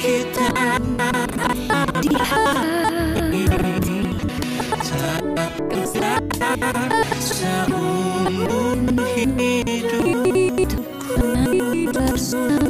kita. Di hati seumur hidup. bersamamu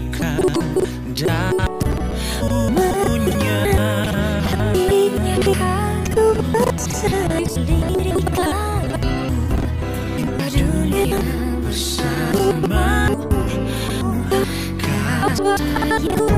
Kau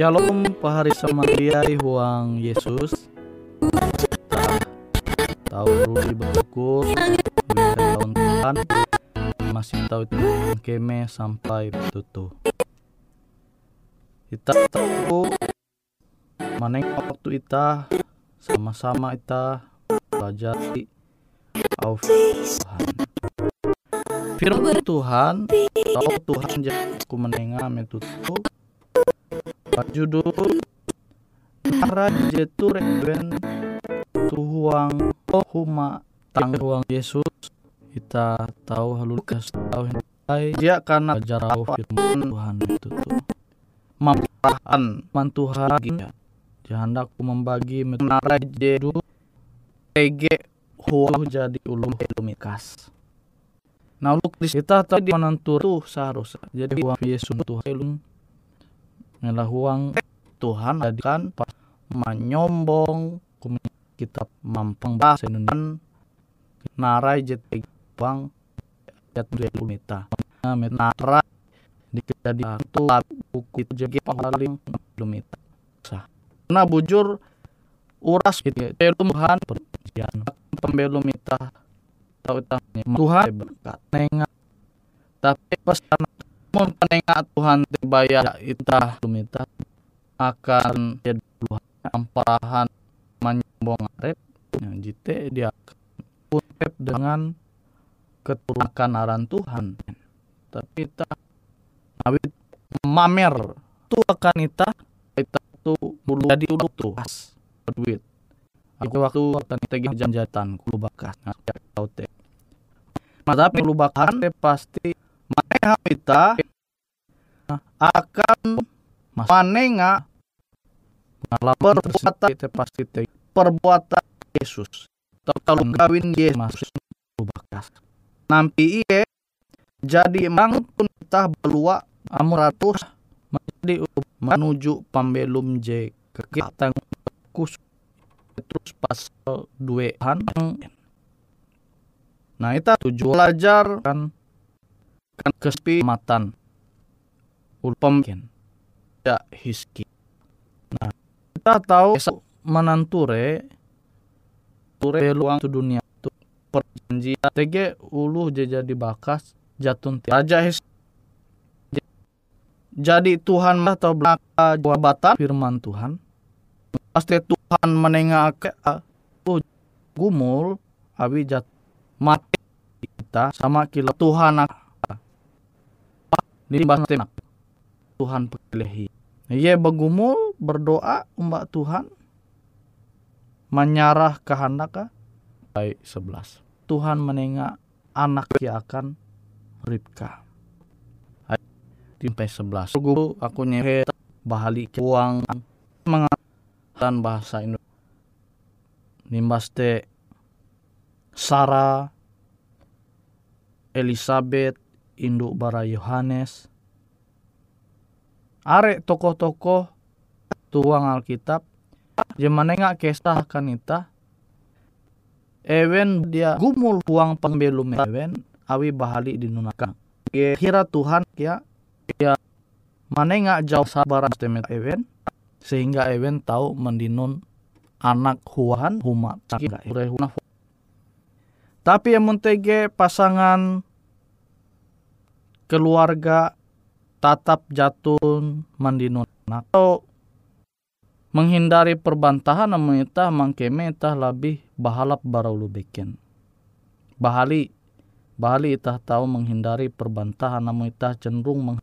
Shalom pahari samandiai huang Yesus. Tahu ruli bersyukur tahun Tuhan. Masih tahu itu keme sampai tutup Kita tahu Maneng waktu kita Sama-sama kita Pelajari au Tuhan. Firman Tuhan atau Tuhan jadi ku menengah metutu judul Ara jetu reben tuhuang huma tangguang Yesus. Kita tahu halu Lukas tahu hentai dia karena jarau firman Tuhan itu tuh. Mamparahan man Tuhan jahandak ku membagi menara jedu ege huang jadi ulu lumikas Nah, lu kita tadi menentu tuh seharusnya. Jadi uang Yesus Tuhan elung ngalah uang. Tuhan jadikan pas menyombong kita mampang bahasa Indonesia. Narai jet bang jat mita nah narai di kejadian itu buku itu jadi paling lumita sah. Nah bujur uras gitu Tuhan. Perjanjian. Pembelum ita tahu tanya Tuhan berkat. Nengak tapi pesan mau penengak Tuhan dibayar ita lumita akan jadi amparahan menyambung arep yang jite dia urep dengan keturunan aran Tuhan. Tapi kita awit mamer tu akan ita kita tu bulu jadi ulu tu as duit aku waktu akan tegi janjatan kulu bakas nah tahu teh. Nah, tapi kulu bakan teh pasti mana kita akan manenga Malah perbuatan itu pasti te, perbuatan Yesus. Atau kalau kawin Yesus bakas. Nampi iye jadi emang pun kita belua amuratus menuju pembelum J kegiatan kus terus pasal dua han nah itu tujuh belajar kan kan kespi matan ulpem ya hiski. Nah kita tahu menanture ture luang tu dunia tu perjanjian tege ulu jadi bakas jatun raja his jadi Tuhan atau belaka jabatan. Firman Tuhan. Pasti Tuhan menengah ke gumul abi jat mati kita sama kila Tuhan di Tuhan pilihi Ia begumul berdoa umbak Tuhan. Menyarah kehendak baik 11 Tuhan menengah anak yang akan Ribka timpai 11 guru aku nyehe bahali uang. Mengatakan bahasa Indonesia. Nimbas te Sarah Elizabeth induk bara Yohanes. Arek tokoh-tokoh tuang Alkitab. Jemane nggak kisah kan ita Ewen dia gumul uang pembelum Ewen awi bahali dinunakan kira Tuhan ya ya mana nggak jauh sabar temet Ewen sehingga Ewen tahu mendinun anak huan huma. Tapi yang mentege pasangan keluarga tatap jatun mandinun atau menghindari perbantahan namun itah mangkeme itah lebih bahalap baraulu beken. Bahali bahali itah tahu menghindari perbantahan namun itah cenderung meng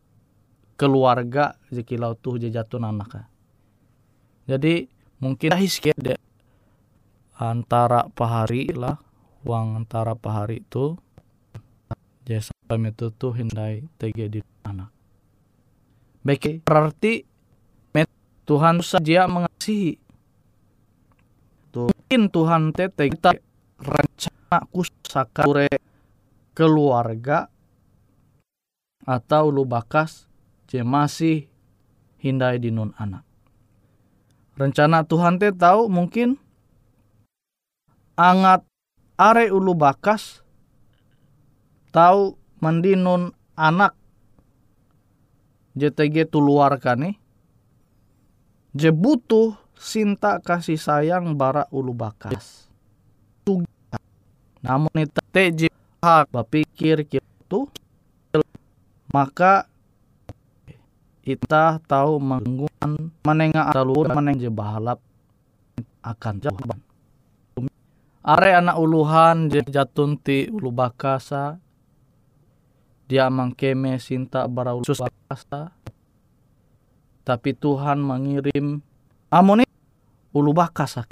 keluarga jekilau tuh jatun anak jadi mungkin antara pahari lah uang antara pahari itu jasa itu tuh hindai tege di anak Baik, berarti Tuhan saja mengasihi. Mungkin Tuhan tete kita rencana kusakure keluarga atau lu bakas je masih hindai di nun anak. Rencana Tuhan te tahu mungkin angat are ulu bakas tahu mendinun anak. JTG tuluarkan nih. Je butuh sinta kasih sayang bara ulu bakas. Namun itu TJ hak berpikir gitu maka kita tahu menggunakan menengah alur meneng je bahalap akan jawaban. Are anak uluhan je jatun ti ulu bakasa dia mangkeme sinta bara ulu bakasa tapi Tuhan mengirim amoni ulu bakasa.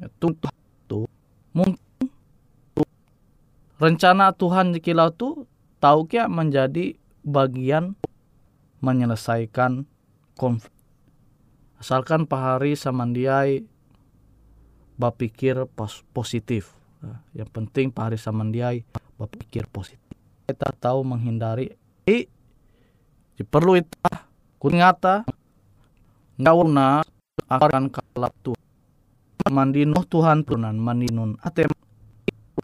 Itu tu. Mungkin rencana Tuhan di kilau tu tahu kia menjadi bagian menyelesaikan konflik. Asalkan pahari samandiai bapikir pos positif. Nah, yang penting pahari samandiai bapikir positif kita tahu menghindari. I perlu itu kunyata ngauna akan kalap tu. Mandino Tuhan tunan mandinun atem.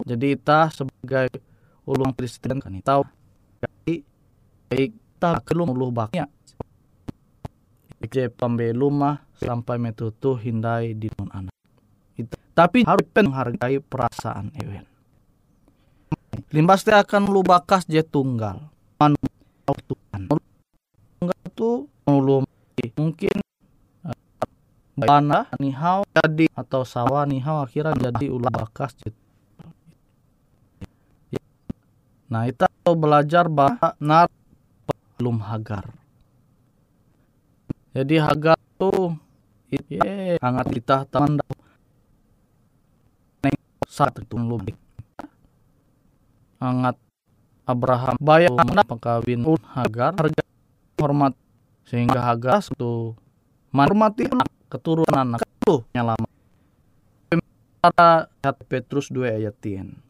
Jadi kita sebagai ulung Kristen kan tahu baik kita kelum ulu baknya. Je pembelum mah sampai metutu hindai di anak. Tapi harus menghargai perasaan ewen limbas teh akan lu bakas je tunggal. Tunggal tu ulu mungkin tanah nihau jadi atau sawah nihau akhirnya jadi ulu bakas je Nah, kita belajar bahwa nar belum hagar. Jadi hagar tuh ye hangat kita neng saat itu hangat. Abraham bayar pekawin un hagar harga hormat sehingga hagar itu menghormati anak keturunan anak tuh nyalama para Petrus 2 ayat 10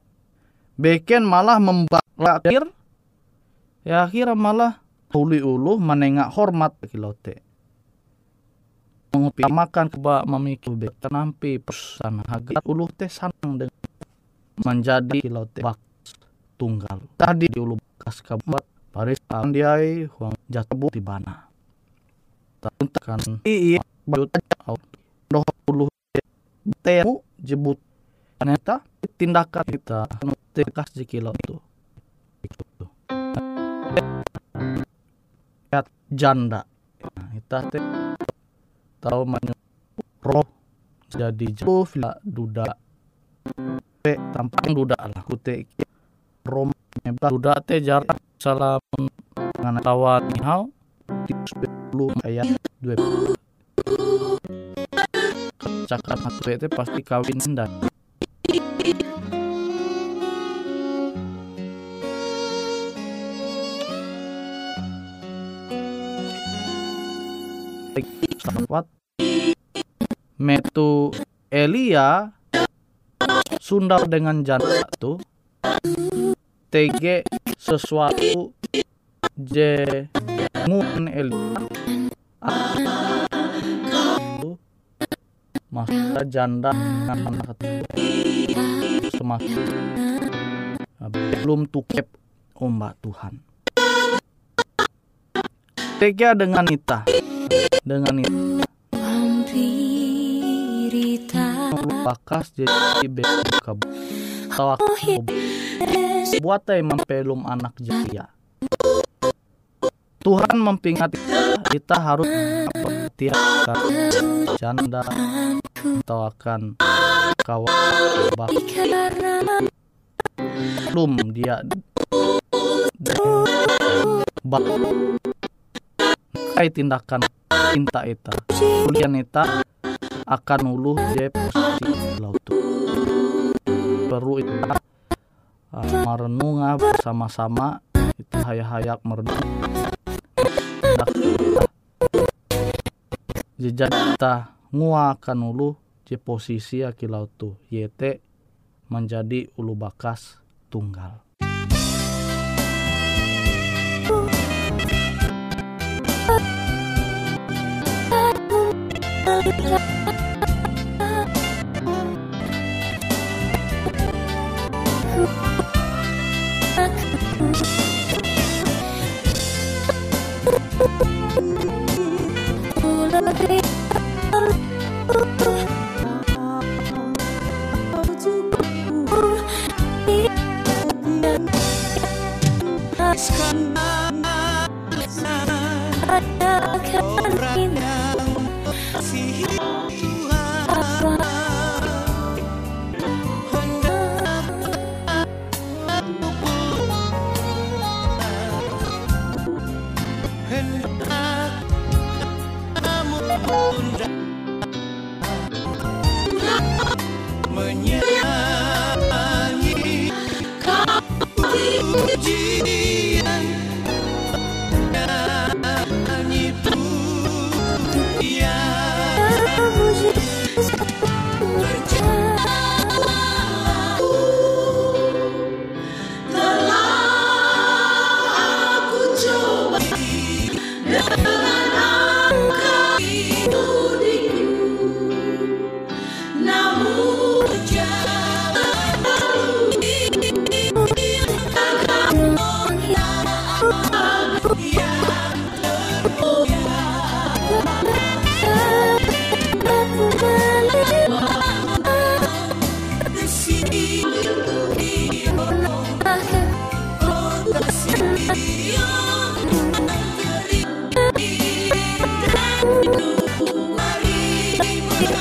Beken malah membakir ya akhirnya malah uli ulu menengak hormat kilote. Mengutamakan keba memikir bek nampi pesan agar ulu teh sanang dengan menjadi kilote. Bak tunggal. Tadi di ulu bekas kabuat paris andiai huang jatuh di bana. Kan iya. bajut doh ulu temu jebut. Ternyata tindakan kita tekas di kilo itu. Itu lihat janda. Nah, kita tahu roh jadi jauh duda. Pe tampang duda lah kute rom duda teh jarak salah dengan tawa nihau sepuluh ayat dua cakap satu itu pasti kawin dan sahabat metu Elia sundar dengan janda tu TG sesuatu je ngun Elia masa janda dengan anak semakin belum tukep ombak Tuhan. Tega dengan Nita. Dengan itu bakas jadi bebuka tawak buat mempelum anak jaya. Tuhan mempingati kita, kita harus tiapkan janda atau akan kawan belum dia bak tindakan cinta eta. Kuliah eta akan uluh je posisi laut. Perlu itu Ah, merenung ah, bersama-sama. Itu hayak-hayak merenung. Jejak kita nguakan ulu di posisi akilau tu. Yete menjadi ulu bakas tunggal. Dia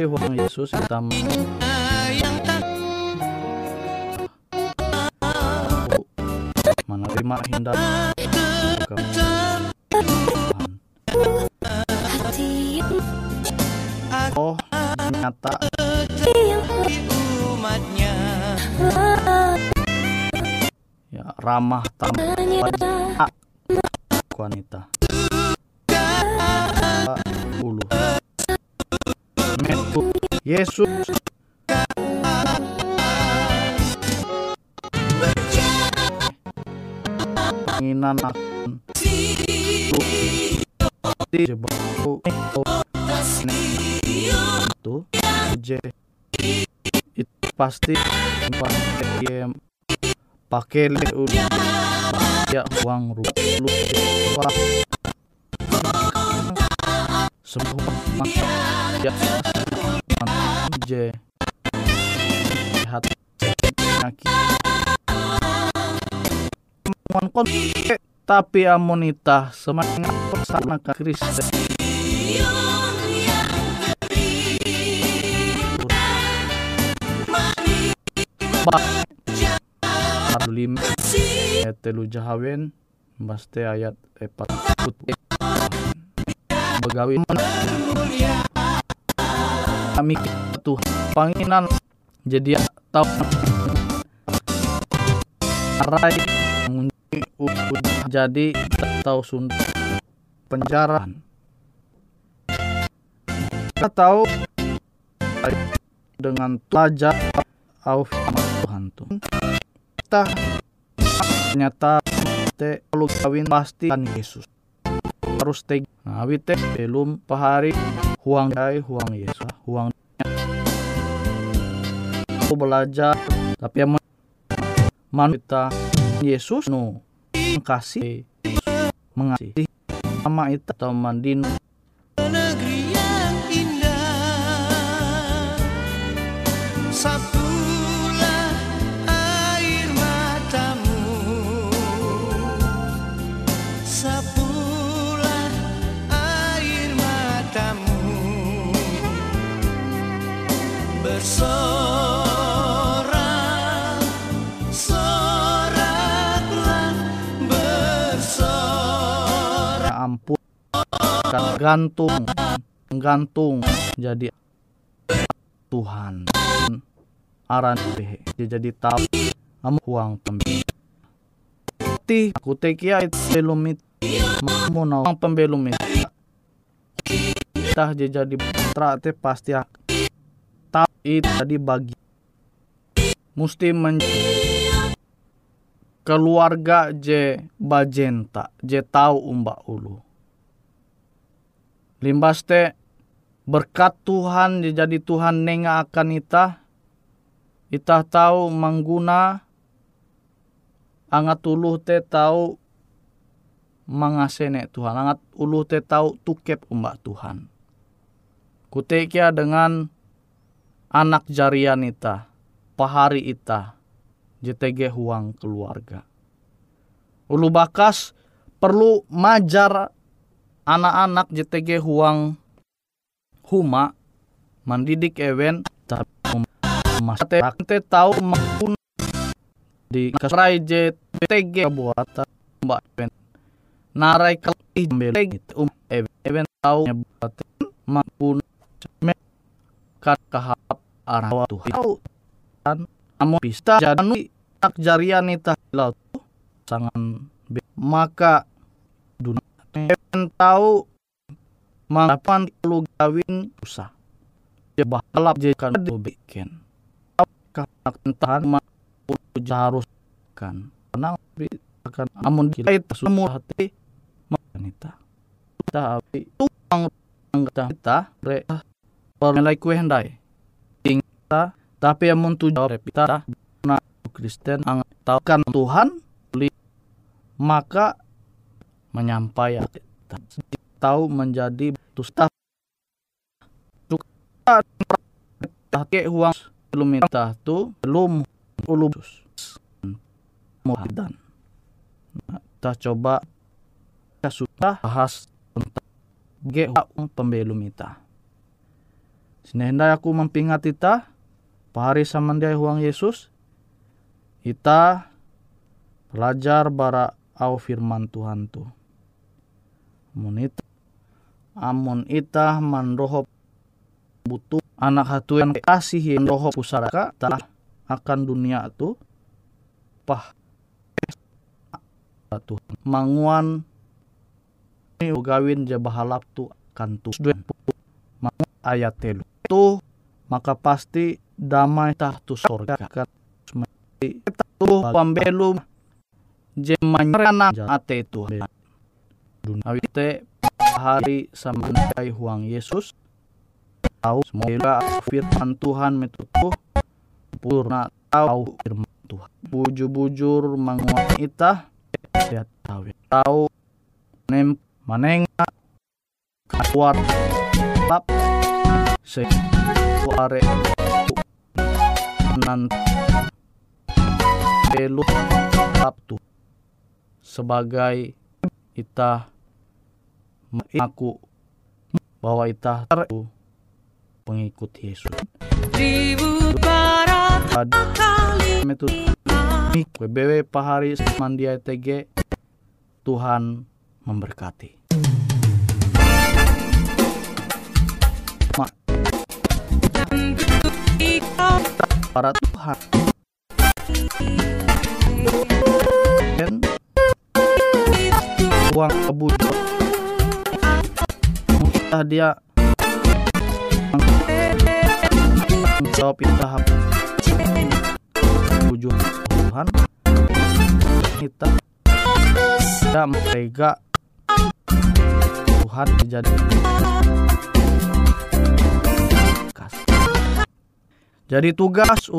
Tuhan Yesus kita menerima hindat ya ramah tamah wanita ulu metu Yesus penginan akan di jebaku itu je itu pasti pakai pakai ya uang rupiah semua ya. Je Amun kon tapi amonita semangat persana ke Kristen. Ba- Ayat telu jahawen baste ayat epat. Putih begawi kami tuh panginan jadi tahu. Arai jadi tahu sun penjara kita tahu dengan pelajar au firman Tuhan. tuh kita ternyata te kalau kawin pasti kan Yesus. Harus te nah awi te belum pahari huang jai huang Yesus huang aku belajar tapi yang manusia Yesus no kasih mengasihi sama itu atau mandin ya ampun kan gantung gantung jadi Tuhan. Aran jadi tahu kamu huang pembelum ti aku tekia itu belum itu mau pembelum kita dia jadi putra teh pasti tahu itu tadi bagi. Mesti men keluarga je bajenta je tahu umba ulu. Limbas te berkat Tuhan je jadi Tuhan nenga akan ita ita tahu mangguna angat uluh te tahu mangasene Tuhan. Angat uluh te tahu tukep umba Tuhan. Kutekia dengan anak jarian ita pahari ita JTG huang keluarga. Ulu bakas perlu majar anak-anak JTG huang huma mendidik ewen tapi mas te tahu di kasrai JTG buat mbak ewen narai kali beli um ewen tahu buat maupun me kat kahap arah Tuhan tahu. Kan amo pista jadi nak jarian ita laut. Sangan be- maka dunia ewen tahu mangkapan lu gawin usah ya balap kan bikin. Karena tahan ma harus kan? Karena akan amun kita itu semua hati wanita. Kita api tuang kita re pernilai kue hendai kita tapi amun jawab kita na Kristen ang tahukan Tuhan maka menyampaikan tahu menjadi tusta Take huang belum minta tu belum ulubus. Dan kita coba kita sudah bahas tentang ge huang pembelum ita. Sinenda aku mempingat ita pahari samandiai huang Yesus ita belajar bara au firman Tuhan tu amun ita amun ita mandohop butuh anak hatu yang kasih yang roho pusaraka tak akan dunia tu pah. Tuhan manguan ini gawin je bahalap tu kan tu. Manguan ayat telu tu maka pasti damai tah tu sorga kan. Tu pambelu je manyana ate tu. Dunia te hari samandai huang Yesus. Tahu semoga firman Tuhan metutup. Purna tahu firman Tuhan. Bujur-bujur menguat ita ya tahu tahu nem manenga kuat. Lap. Se kuare. Nan. Belu tu sebagai ita. Aku. Bahwa ita tahu pengikut Yesus. Ribu barat kali itu WBW Pahari Mandia TG Tuhan memberkati. Ma, ikau para Tuhan. Dan uang kebujur. Kita dia jawab kita bujur Tuhan kita tidak mereka Tuhan jadi jadi tugas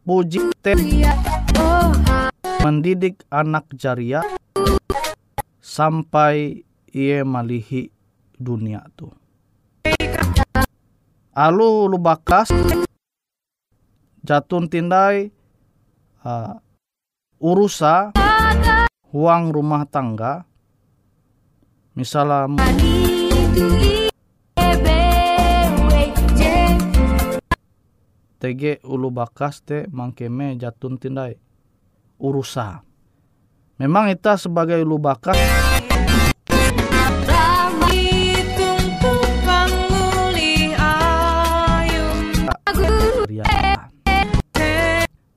puji mendidik anak jaria sampai ia malihi dunia tu. Alu lu bakas jatun tindai uh, urusa huang rumah tangga misalnya TG ulu bakas te mangkeme jatun tindai urusa. Memang kita sebagai ulu bakas.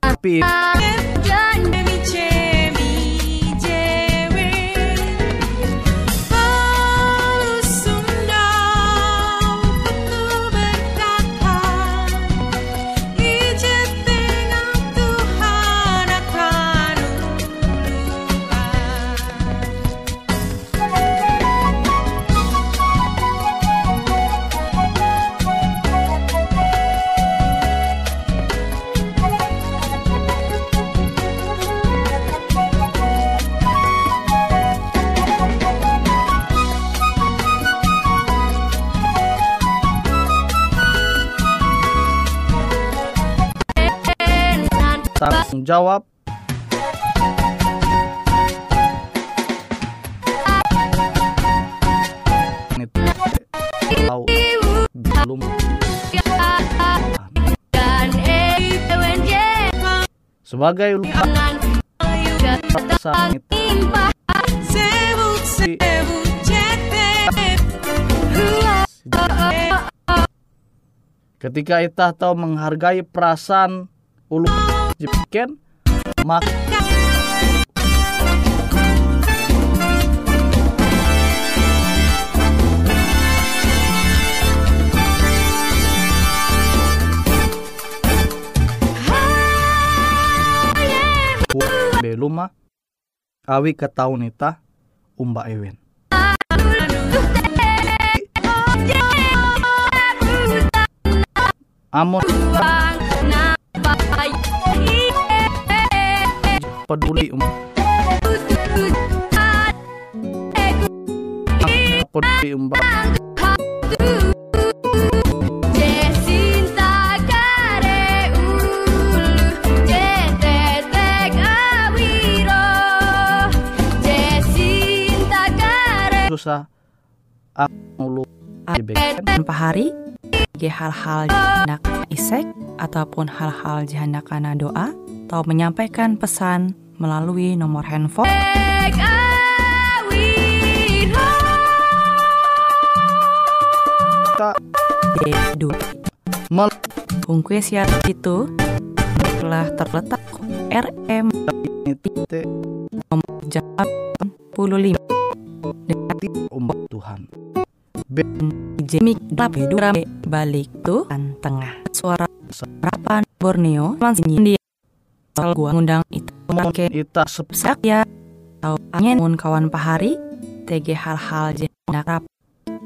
Tapi Tanggung jawab belum sebagai lupa ketika itah tahu menghargai perasaan ulu jiken maka belum mah awi ketahuan ita umba ewen. Amon peduli um. Peduli kare susah. Aku ngulu jebeken Dan ge hal-hal jahandak isek ataupun hal-hal jahandak kana doa atau menyampaikan pesan melalui nomor handphone. Awiro kita D2 mal Kungkue siar itu telah terletak RM te jam 15 umba Tuhan Jemik Rapi Dura balik tuh kan tengah. Suara serapan Borneo mansinyi dia Asal gua ngundang itu pakai ita sep sak ya. Atau angin mun kawan pahari TG hal-hal jahandak rap.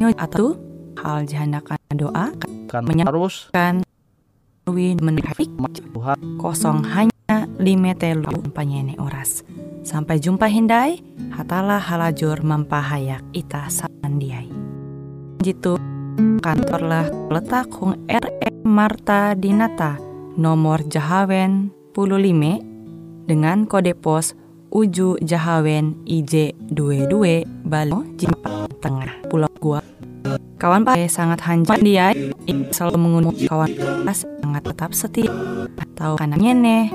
Nyo atau hal jahandak doa kan Menya- harus. kan. Lui menit Tuhan. kosong hanya lima telu panyene oras. Sampai jumpa hindai, hatalah halajur mampahayak ita Jitu kantorlah letak hung RM Marta Dinata nomor Jahawen 15 dengan kode pos Uju Jahawen IJ22 Balo Jimpa Tengah Pulau Gua. Kawan Pak sangat hanjam dia selalu mengundang kawan pas sangat tetap setia. Atau karena nyene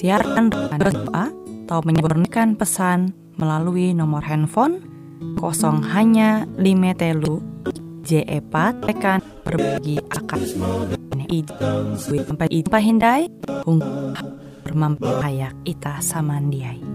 siaran doa atau menyebarkan pesan melalui nomor handphone kosong hanya lima telu. J4 tekan berbagi akan ini sampai ijpa hindai hung bermampayak ita samandiai